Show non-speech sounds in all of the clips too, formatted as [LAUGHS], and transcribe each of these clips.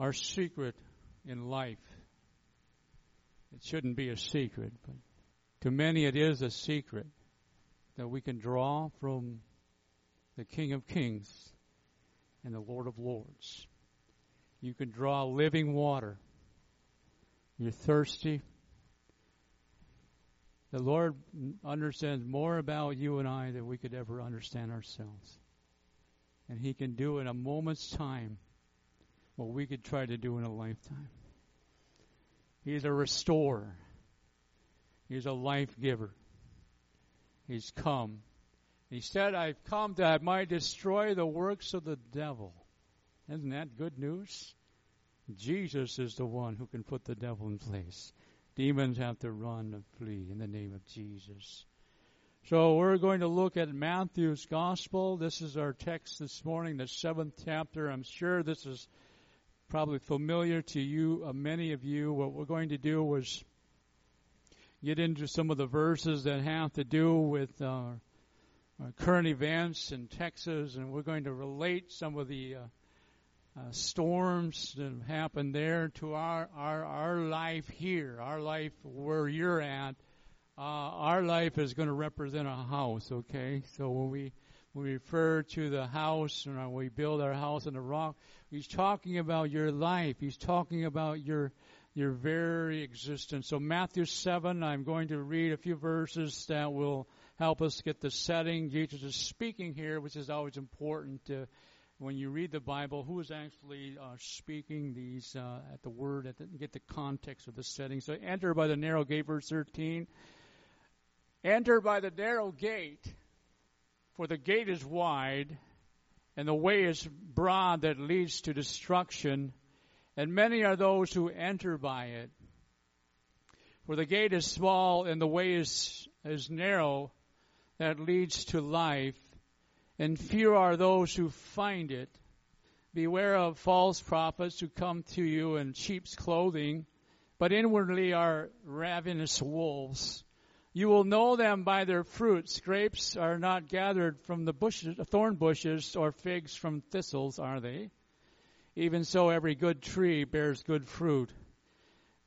our secret in life. It shouldn't be a secret, but to many it is a secret that we can draw from the King of Kings and the Lord of Lords. You can draw living water. You're thirsty. The Lord understands more about you and I than we could ever understand ourselves. And He can do it in a moment's time what we could try to do in a lifetime. He's a restorer. He's a life giver. He's come. He said, I've come that I might destroy the works of the devil. Isn't that good news? Jesus is the one who can put the devil in place. Demons have to run and flee in the name of Jesus. So we're going to look at Matthew's Gospel. This is our text this morning, the seventh chapter. I'm sure this is probably familiar to you, uh, many of you. What we're going to do is get into some of the verses that have to do with uh, current events in Texas, and we're going to relate some of the uh, uh, storms that have happened there to our, our our life here, our life where you're at. Uh, our life is going to represent a house, okay? So when we we refer to the house and we build our house on the rock, he's talking about your life. He's talking about your your very existence. So Matthew 7, I'm going to read a few verses that will help us get the setting. Jesus is speaking here, which is always important to, when you read the Bible, who is actually uh, speaking these uh, at the word, at the, get the context of the setting. So enter by the narrow gate, verse 13. Enter by the narrow gate. For the gate is wide, and the way is broad that leads to destruction, and many are those who enter by it. For the gate is small, and the way is, is narrow that leads to life, and few are those who find it. Beware of false prophets who come to you in sheep's clothing, but inwardly are ravenous wolves. You will know them by their fruits. Grapes are not gathered from the bushes, thorn bushes, or figs from thistles, are they? Even so, every good tree bears good fruit.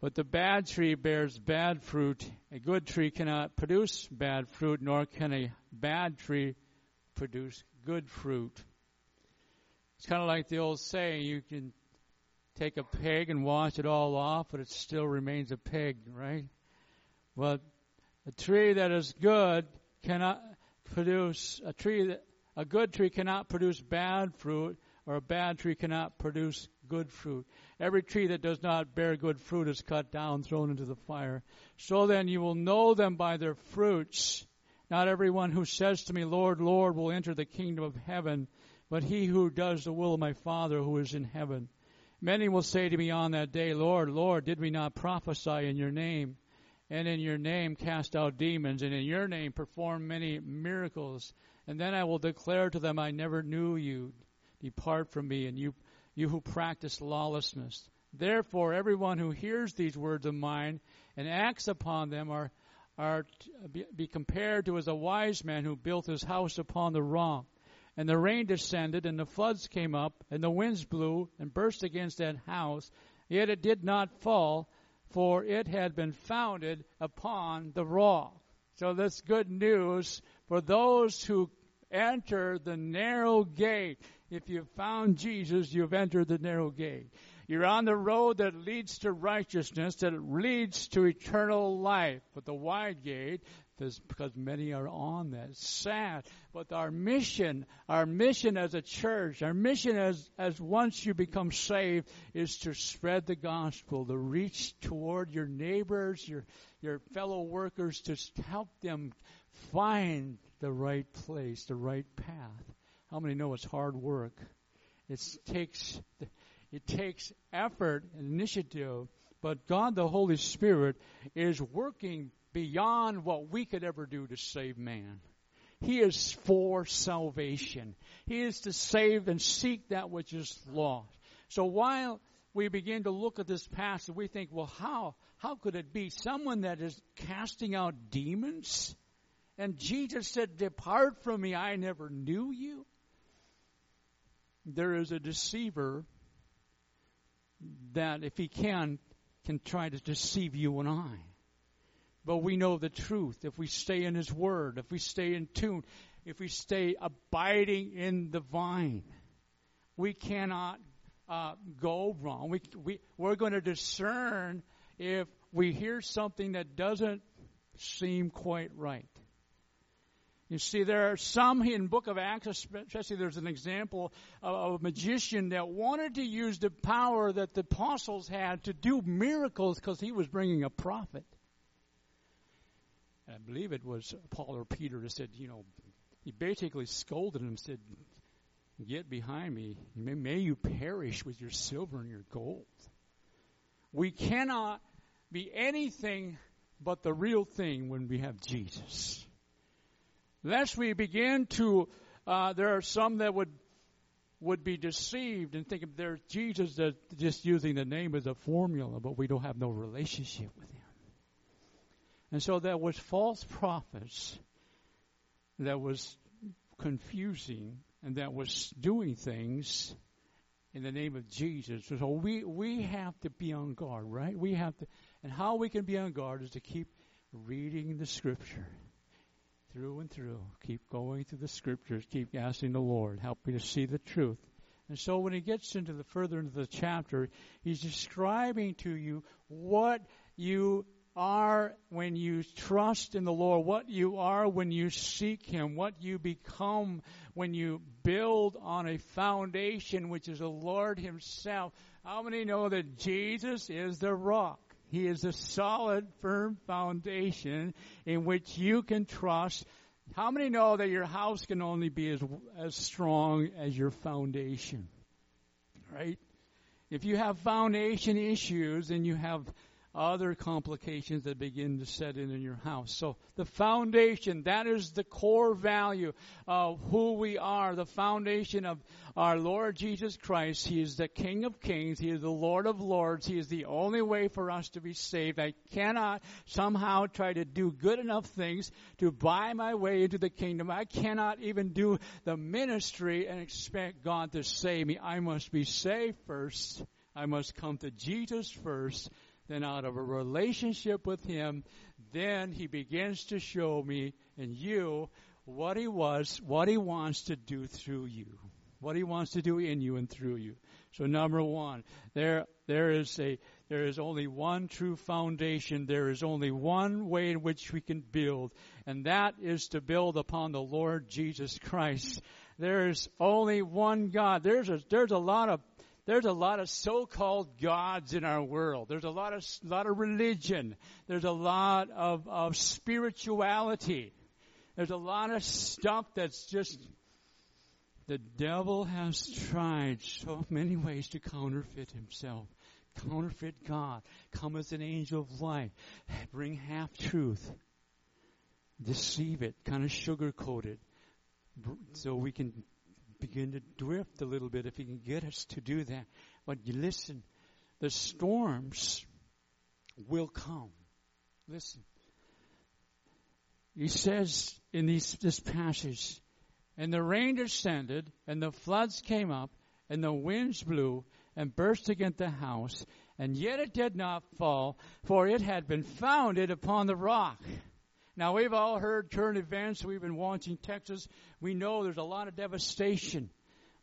But the bad tree bears bad fruit. A good tree cannot produce bad fruit, nor can a bad tree produce good fruit. It's kind of like the old saying you can take a pig and wash it all off, but it still remains a pig, right? Well, a tree that is good cannot produce a tree that a good tree cannot produce bad fruit, or a bad tree cannot produce good fruit. Every tree that does not bear good fruit is cut down, thrown into the fire. So then you will know them by their fruits. Not everyone who says to me, Lord, Lord, will enter the kingdom of heaven, but he who does the will of my Father who is in heaven. Many will say to me on that day, Lord, Lord, did we not prophesy in your name? And in your name cast out demons, and in your name perform many miracles. And then I will declare to them, I never knew you. Depart from me, and you, you who practice lawlessness. Therefore, everyone who hears these words of mine and acts upon them are, are to be compared to as a wise man who built his house upon the rock. And the rain descended, and the floods came up, and the winds blew and burst against that house. Yet it did not fall, for it had been founded upon the rock. So that's good news for those who enter the narrow gate. If you've found Jesus, you've entered the narrow gate. You're on the road that leads to righteousness, that leads to eternal life. But the wide gate because many are on that. Sad. But our mission, our mission as a church, our mission as, as once you become saved is to spread the gospel, to reach toward your neighbors, your, your fellow workers, to help them find the right place, the right path. How many know it's hard work? It takes, it takes effort and initiative, but God the Holy Spirit is working beyond what we could ever do to save man. He is for salvation. He is to save and seek that which is lost. So while we begin to look at this passage, we think, well, how, how could it be someone that is casting out demons? And Jesus said, depart from me, I never knew you. There is a deceiver that, if he can, can try to deceive you and I. But we know the truth. If we stay in his word, if we stay in tune, if we stay abiding in the vine, we cannot uh, go wrong. We, we, we're going to discern if we hear something that doesn't seem quite right. You see, there are some in Book of Acts, especially there's an example of a magician that wanted to use the power that the apostles had to do miracles because he was bringing a profit. I believe it was Paul or Peter that said, you know, he basically scolded him and said, Get behind me. May, may you perish with your silver and your gold. We cannot be anything but the real thing when we have Jesus. Lest we begin to, uh, there are some that would would be deceived and think there's Jesus that just using the name as a formula, but we don't have no relationship with him. And so there was false prophets that was confusing and that was doing things in the name of Jesus. So we we have to be on guard, right? We have to and how we can be on guard is to keep reading the scripture through and through. Keep going through the scriptures. Keep asking the Lord, help me to see the truth. And so when he gets into the further into the chapter, he's describing to you what you are when you trust in the Lord, what you are when you seek Him, what you become when you build on a foundation which is the Lord Himself. How many know that Jesus is the rock? He is a solid, firm foundation in which you can trust. How many know that your house can only be as, as strong as your foundation? Right? If you have foundation issues and you have other complications that begin to set in in your house. So the foundation, that is the core value of who we are, the foundation of our Lord Jesus Christ. He is the King of Kings. He is the Lord of Lords. He is the only way for us to be saved. I cannot somehow try to do good enough things to buy my way into the kingdom. I cannot even do the ministry and expect God to save me. I must be saved first. I must come to Jesus first then out of a relationship with Him, then He begins to show me and you what He was, what He wants to do through you, what He wants to do in you and through you. So number one, there, there is a, there is only one true foundation. There is only one way in which we can build, and that is to build upon the Lord Jesus Christ. There is only one God. There's a, there's a lot of there's a lot of so-called gods in our world. There's a lot of lot of religion. There's a lot of, of spirituality. There's a lot of stuff that's just the devil has tried so many ways to counterfeit himself. Counterfeit God. Come as an angel of light. Bring half truth. Deceive it. Kind of sugarcoat it. So we can begin to drift a little bit if he can get us to do that. But you listen, the storms will come. Listen. He says in these, this passage, and the rain descended, and the floods came up, and the winds blew, and burst against the house, and yet it did not fall, for it had been founded upon the rock. Now, we've all heard current events. We've been watching Texas. We know there's a lot of devastation.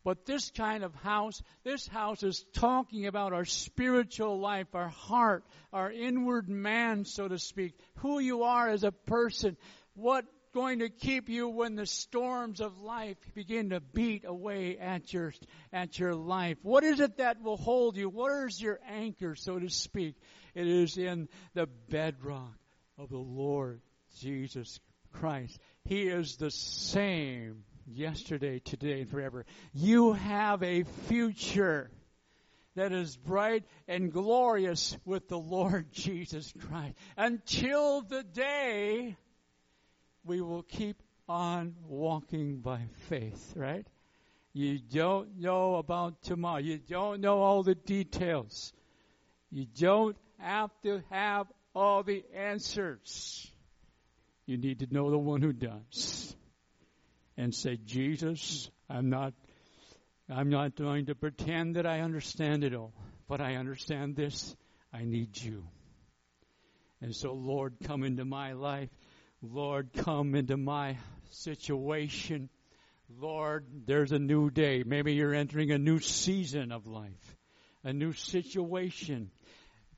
But this kind of house, this house is talking about our spiritual life, our heart, our inward man, so to speak, who you are as a person, what going to keep you when the storms of life begin to beat away at your at your life what is it that will hold you what is your anchor so to speak it is in the bedrock of the lord Jesus Christ. He is the same yesterday, today, and forever. You have a future that is bright and glorious with the Lord Jesus Christ. Until the day we will keep on walking by faith, right? You don't know about tomorrow. You don't know all the details. You don't have to have all the answers. You need to know the one who does. And say, Jesus, I'm not, I'm not going to pretend that I understand it all. But I understand this. I need you. And so, Lord, come into my life. Lord, come into my situation. Lord, there's a new day. Maybe you're entering a new season of life, a new situation,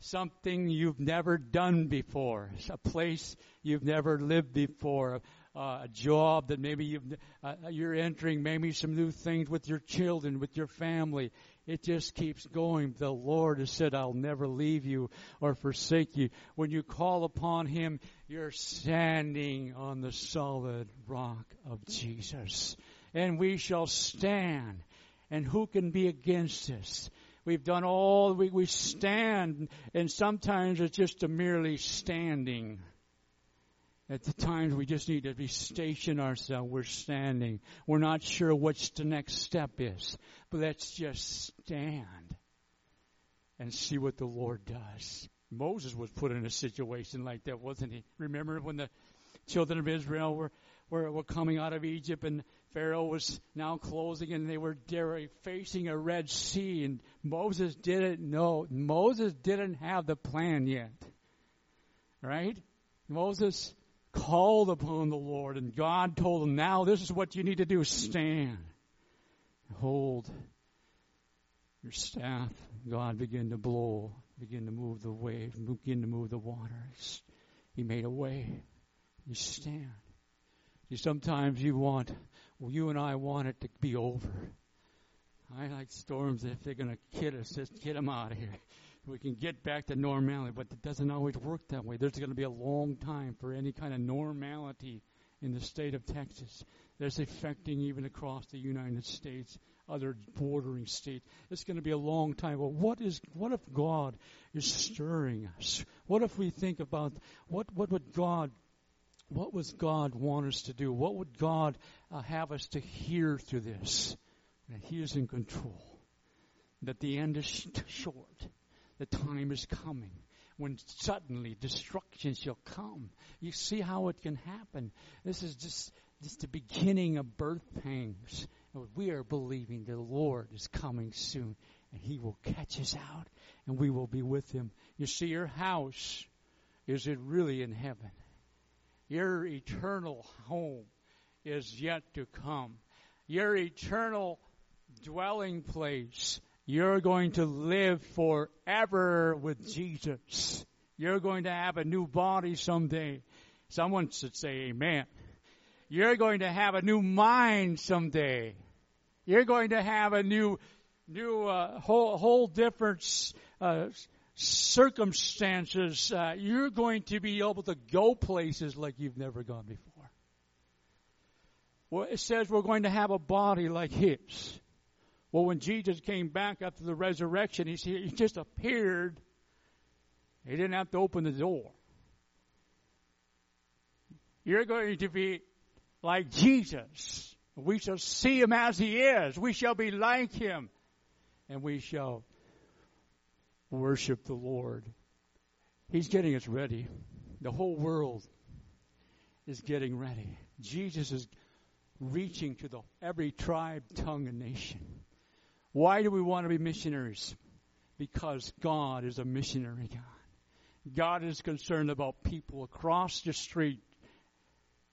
something you've never done before, a place you've never lived before, uh, a job that maybe you've, uh, you're entering, maybe some new things with your children, with your family. It just keeps going. The Lord has said, I'll never leave you or forsake you. When you call upon Him, you're standing on the solid rock of Jesus. And we shall stand. And who can be against us? We've done all, we, we stand, and sometimes it's just a merely standing. At the times we just need to be station ourselves. We're standing. We're not sure which the next step is. But let's just stand and see what the Lord does. Moses was put in a situation like that, wasn't he? Remember when the children of Israel were, were, were coming out of Egypt and Pharaoh was now closing and they were facing a Red Sea and Moses didn't know. Moses didn't have the plan yet. Right? Moses called upon the Lord, and God told him, Now this is what you need to do stand. Hold your staff. God began to blow, begin to move the wave, begin to move the waters. He made a way. You stand. You sometimes you want, well, you and I want it to be over. I like storms if they're going to kid us, just get them out of here we can get back to normality, but it doesn't always work that way. There's going to be a long time for any kind of normality in the state of Texas. That's affecting even across the United States, other bordering states. It's going to be a long time. Well, what is what if God is stirring us? What if we think about what what would God what was God want us to do? What would God uh, have us to hear through this? That He is in control. That the end is short the time is coming when suddenly destruction shall come. You see how it can happen. This is just, just the beginning of birth pangs. We are believing the Lord is coming soon and he will catch us out and we will be with him. You see, your house, is it really in heaven? Your eternal home is yet to come. Your eternal dwelling place you're going to live forever with Jesus. You're going to have a new body someday. Someone should say amen. You're going to have a new mind someday. You're going to have a new, new, uh, whole, whole different, uh, circumstances. Uh, you're going to be able to go places like you've never gone before. Well, it says we're going to have a body like His. Well, when Jesus came back after the resurrection, he, he just appeared. He didn't have to open the door. You're going to be like Jesus. We shall see him as he is. We shall be like him. And we shall worship the Lord. He's getting us ready. The whole world is getting ready. Jesus is reaching to the every tribe, tongue, and nation. Why do we want to be missionaries? Because God is a missionary God. God is concerned about people across the street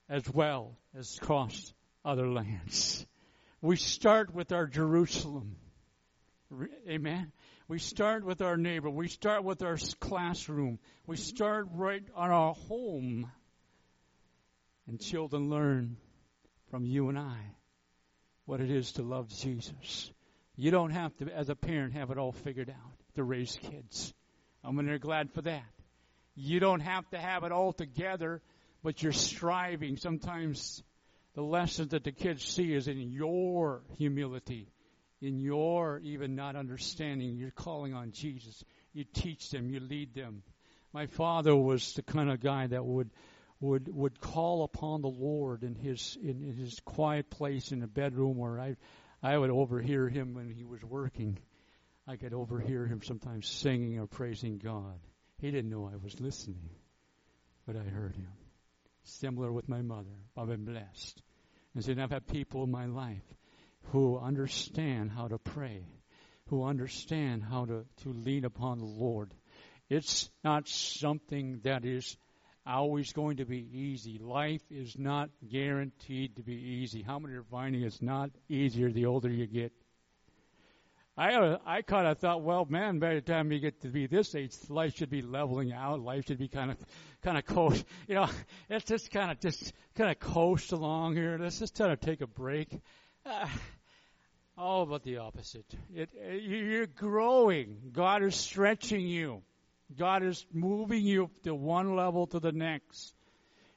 as well as across other lands. We start with our Jerusalem. Amen. We start with our neighbor. We start with our classroom. We start right on our home. And children learn from you and I what it is to love Jesus. You don't have to, as a parent, have it all figured out to raise kids. I'm mean, glad for that. You don't have to have it all together, but you're striving. Sometimes the lessons that the kids see is in your humility, in your even not understanding. You're calling on Jesus. You teach them, you lead them. My father was the kind of guy that would would would call upon the Lord in his in, in his quiet place in a bedroom where I I would overhear him when he was working. I could overhear him sometimes singing or praising God. He didn't know I was listening, but I heard him. Similar with my mother. I've been blessed. And so I've had people in my life who understand how to pray, who understand how to, to lean upon the Lord. It's not something that is always going to be easy. Life is not guaranteed to be easy. How many are finding it's not easier the older you get? I I kind of thought, well, man, by the time you get to be this age, life should be leveling out. Life should be kind of kind of coast. [LAUGHS] You know, let's just kind of just kind of coast along here. Let's just kind of take a break. Uh, all but the opposite. It, it, you're growing. God is stretching you. God is moving you to one level to the next.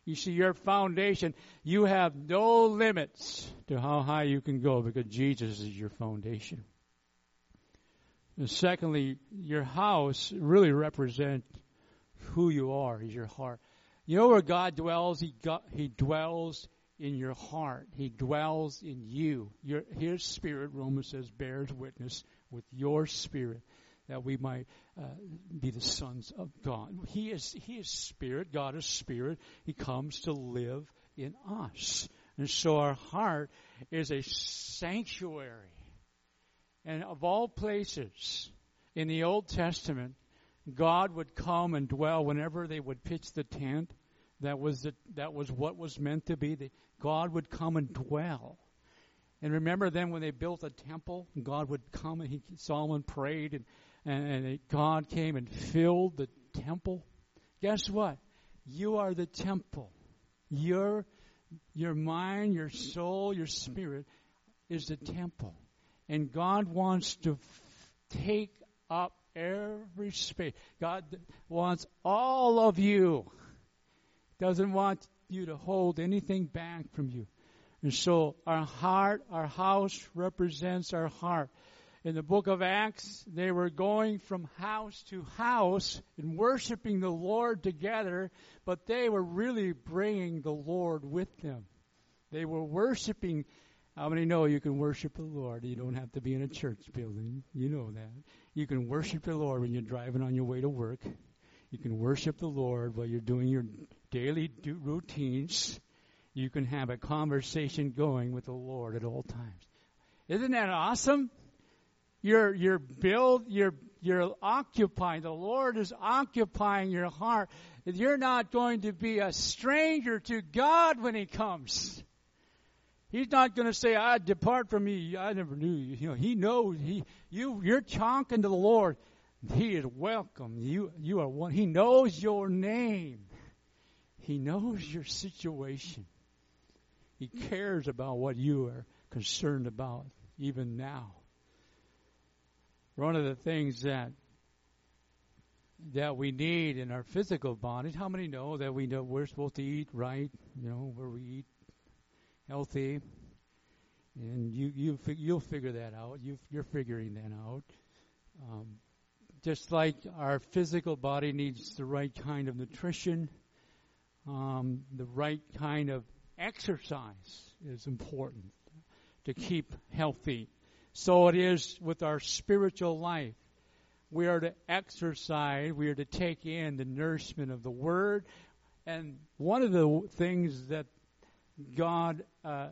You see, your foundation, you have no limits to how high you can go because Jesus is your foundation. And secondly, your house really represents who you are, is your heart. You know where God dwells? He, got, he dwells in your heart. He dwells in you. Your, his spirit, Romans says, bears witness with your spirit that we might uh, be the sons of God. He is, he is spirit. God is spirit. He comes to live in us. And so our heart is a sanctuary. And of all places in the Old Testament, God would come and dwell whenever they would pitch the tent. That was the, that was what was meant to be. The, God would come and dwell. And remember then when they built a temple, God would come and he, Solomon prayed and and, and God came and filled the temple. Guess what? You are the temple. Your, your mind, your soul, your spirit is the temple. And God wants to f- take up every space. God wants all of you. Doesn't want you to hold anything back from you. And so our heart, our house represents our heart in the book of Acts, they were going from house to house and worshiping the Lord together, but they were really bringing the Lord with them. They were worshiping. How many know you can worship the Lord? You don't have to be in a church building. You know that. You can worship the Lord when you're driving on your way to work. You can worship the Lord while you're doing your daily do- routines. You can have a conversation going with the Lord at all times. Isn't that awesome? You're, you're build, you're, you're occupying, the Lord is occupying your heart. You're not going to be a stranger to God when He comes. He's not going to say, "I depart from me. I never knew you." You know, He knows. He, you, you're talking to the Lord. He is welcome. You, you are one. He knows your name. He knows your situation. He cares about what you are concerned about, even now. One of the things that that we need in our physical bodies. How many know that we know we're supposed to eat right? You know, where we eat healthy, and you you you'll figure that out. You you're figuring that out. Um, just like our physical body needs the right kind of nutrition, um, the right kind of exercise is important to keep healthy. So it is with our spiritual life. We are to exercise, we are to take in the nourishment of the Word. And one of the things that God uh,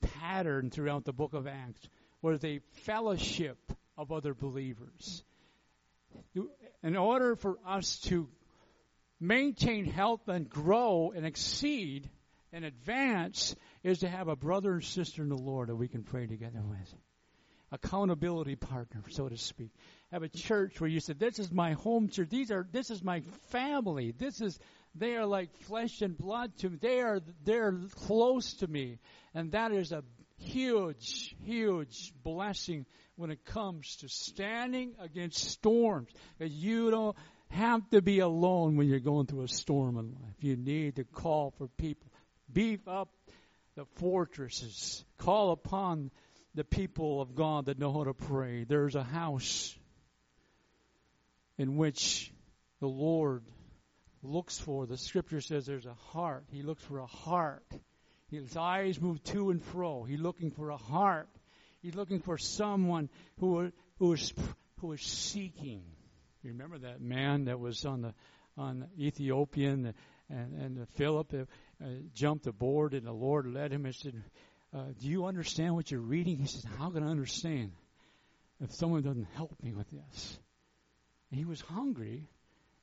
patterned throughout the book of Acts was a fellowship of other believers. In order for us to maintain health and grow and exceed and advance, is to have a brother and sister in the Lord that we can pray together with accountability partner, so to speak. Have a church where you said, "This is my home church. These are this is my family. This is they are like flesh and blood to me. They are they're close to me, and that is a huge, huge blessing when it comes to standing against storms. That you don't have to be alone when you're going through a storm in life. You need to call for people. Beef up the fortresses. Call upon the people of God that know how to pray. There's a house in which the Lord looks for. The scripture says there's a heart. He looks for a heart. His eyes move to and fro. He's looking for a heart. He's looking for someone who who is who is seeking. You remember that man that was on the on Ethiopian and and Philip uh, jumped aboard and the Lord led him and said, uh, do you understand what you're reading? He says, how can I understand? if someone doesn't help me with this. And he was hungry,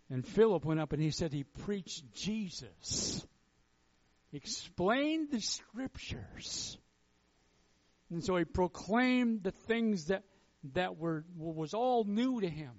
and Philip went up and he said he preached Jesus, explained the scriptures. And so he proclaimed the things that, that were, was all new to him.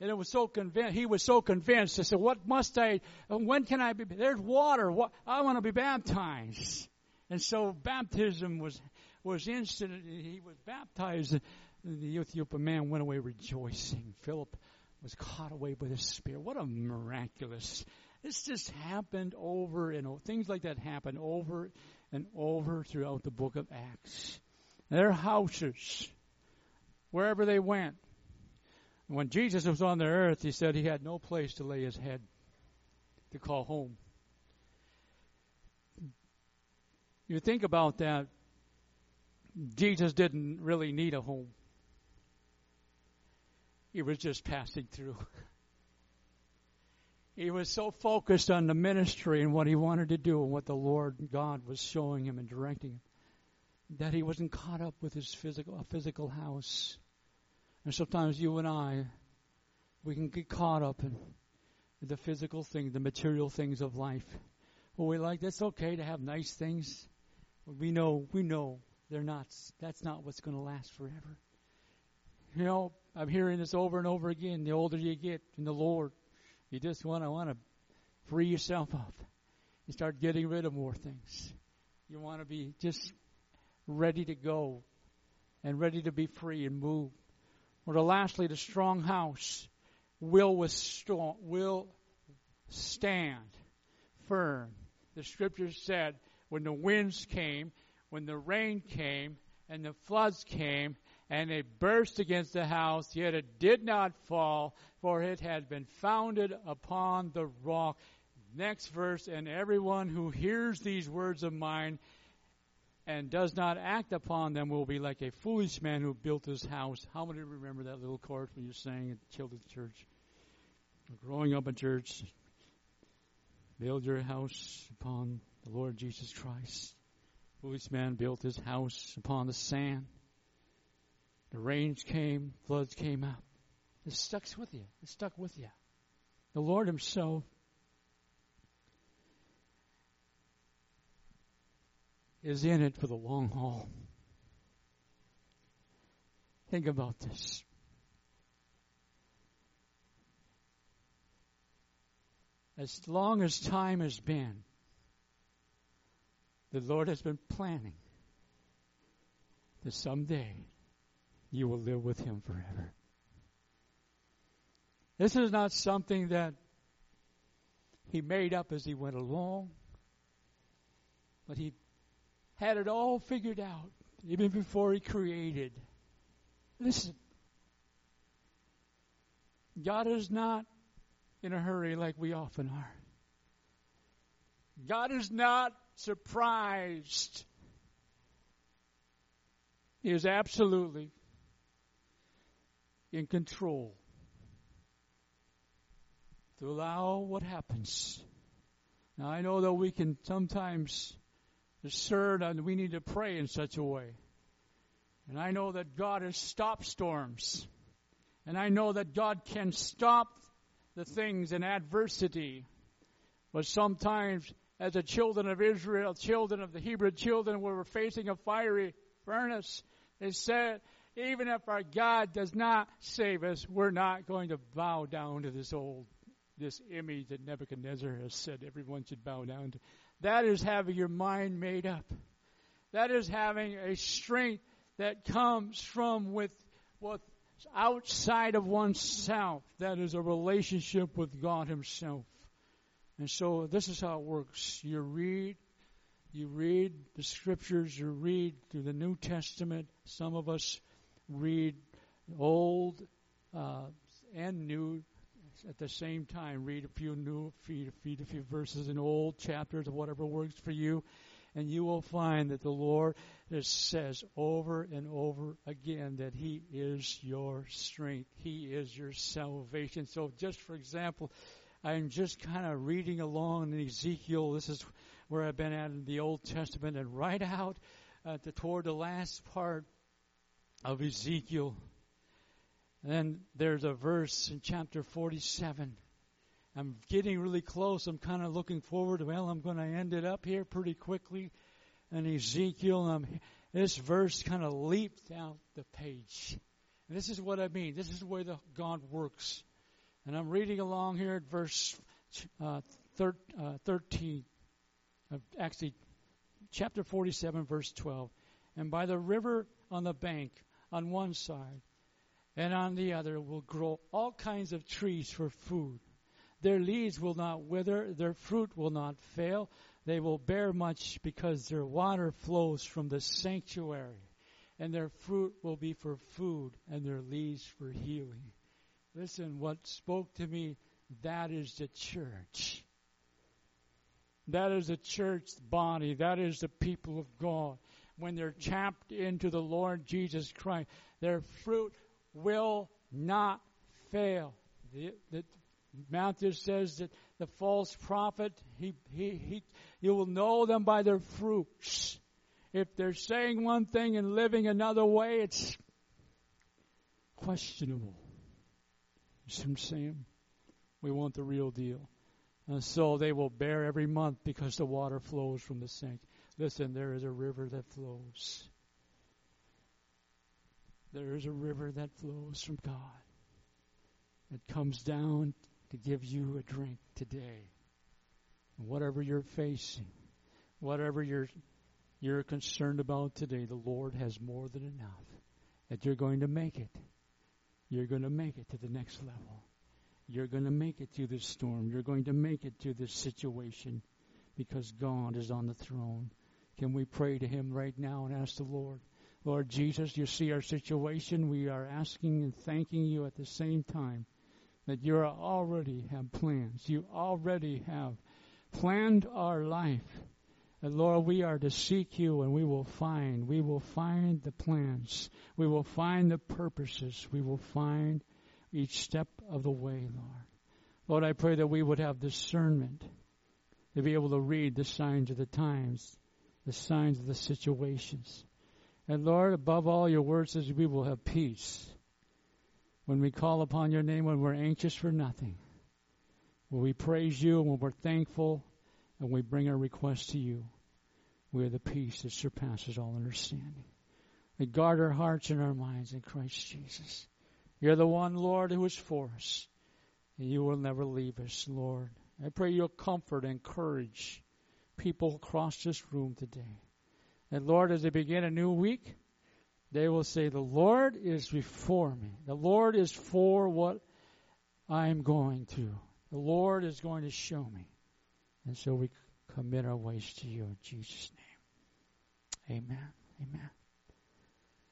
And it was so convinced, he was so convinced. He said, what must I, when can I be, there's water, what, I want to be baptized. And so baptism was, was instant. He was baptized. The Ethiopian man went away rejoicing. Philip was caught away by the Spirit. What a miraculous. This just happened over and over. Things like that happen over and over throughout the book of Acts. Their houses, wherever they went, when Jesus was on the earth, he said he had no place to lay his head to call home. You think about that, Jesus didn't really need a home. He was just passing through. [LAUGHS] He was so focused on the ministry and what he wanted to do and what the Lord God was showing him and directing him that he wasn't caught up with his physical physical house. And sometimes you and I, we can get caught up in the physical things, the material things of life. Well, we like that's okay to have nice things. We know, we know they're not. That's not what's going to last forever. You know, I'm hearing this over and over again. The older you get in the Lord, you just want to want to free yourself up. You start getting rid of more things. You want to be just ready to go and ready to be free and move. Or lastly, the strong house will withstand, will stand firm. The scripture said, when the winds came, when the rain came, and the floods came, and they burst against the house, yet it did not fall, for it had been founded upon the rock. Next verse, and everyone who hears these words of mine and does not act upon them will be like a foolish man who built his house. How many remember that little chorus when you sang at children's church? Growing up in church, build your house upon the Lord Jesus Christ. Foolish man built his house upon the sand. The rains came, floods came up. It stuck with you. It stuck with you. The Lord Himself is in it for the long haul. Think about this. As long as time has been, the Lord has been planning that someday you will live with Him forever. This is not something that He made up as He went along, but He had it all figured out even before he created. Listen, God is not in a hurry like we often are. God is not surprised. He is absolutely in control to allow what happens. Now I know that we can sometimes discern and we need to pray in such a way. And I know that God has stopped storms. And I know that God can stop the things in adversity. But sometimes, as the children of Israel, children of the Hebrew children, were facing a fiery furnace, they said, even if our God does not save us, we're not going to bow down to this old, this image that Nebuchadnezzar has said everyone should bow down to. That is having your mind made up. That is having a strength that comes from with what's outside of oneself. That is a relationship with God Himself. And so this is how it works. You read, you read the scriptures, you read through the New Testament. Some of us read Old uh, and New at the same time. Read a few new, feed, feed a few verses in old chapters of whatever works for you, and you will find that the Lord says over and over again that He is your strength. He is your salvation. So, just for example, I'm just kind of reading along in Ezekiel. This is where I've been at in the Old Testament, and right out uh, the, toward the last part of Ezekiel, then there's a verse in chapter 47. I'm getting really close. I'm kind of looking forward. Well, I'm going to end it up here pretty quickly. And Ezekiel, this verse kind of leaped out the page. And this is what I mean. This is the way the God works. And I'm reading along here at verse uh, thir- uh, 13, uh, actually, chapter 47, verse 12. And by the river on the bank, on one side, and on the other will grow all kinds of trees for food. Their leaves will not wither, their fruit will not fail. They will bear much because their water flows from the sanctuary, and their fruit will be for food, and their leaves for healing. Listen, what spoke to me, that is the church. That is the church body. That is the people of God. When they're tapped into the Lord Jesus Christ, their fruit will not fail. The, the, Matthew says that the false prophet, he, he, he, you will know them by their fruits. If they're saying one thing and living another way, it's questionable. You see what I'm saying? We want the real deal. And so they will bear every month because the water flows from the sink. Listen, there is a river that flows. There is a river that flows from God that comes down to give you a drink today. whatever you're facing, whatever you're you're concerned about today, the Lord has more than enough. That you're going to make it. You're going to make it to the next level. You're going to make it through this storm. You're going to make it through this situation because God is on the throne. Can we pray to Him right now and ask the Lord? Lord Jesus, you see our situation. We are asking and thanking you at the same time that you already have plans. You already have planned our life. And Lord, we are to seek you and we will find. We will find the plans. We will find the purposes. We will find each step of the way, Lord. Lord, I pray that we would have discernment to be able to read the signs of the times, the signs of the situations. And Lord, above all, your word says we will have peace when we call upon your name, when we're anxious for nothing. When we praise you when we're thankful and we bring our requests to you, we are the peace that surpasses all understanding. We guard our hearts and our minds in Christ Jesus. You're the one, Lord, who is for us. And you will never leave us, Lord. I pray you'll comfort and encourage people across this room today. And Lord, as they begin a new week, they will say, The Lord is before me. The Lord is for what I'm going to. The Lord is going to show me. And so we commit our ways to you in Jesus' name. Amen. Amen.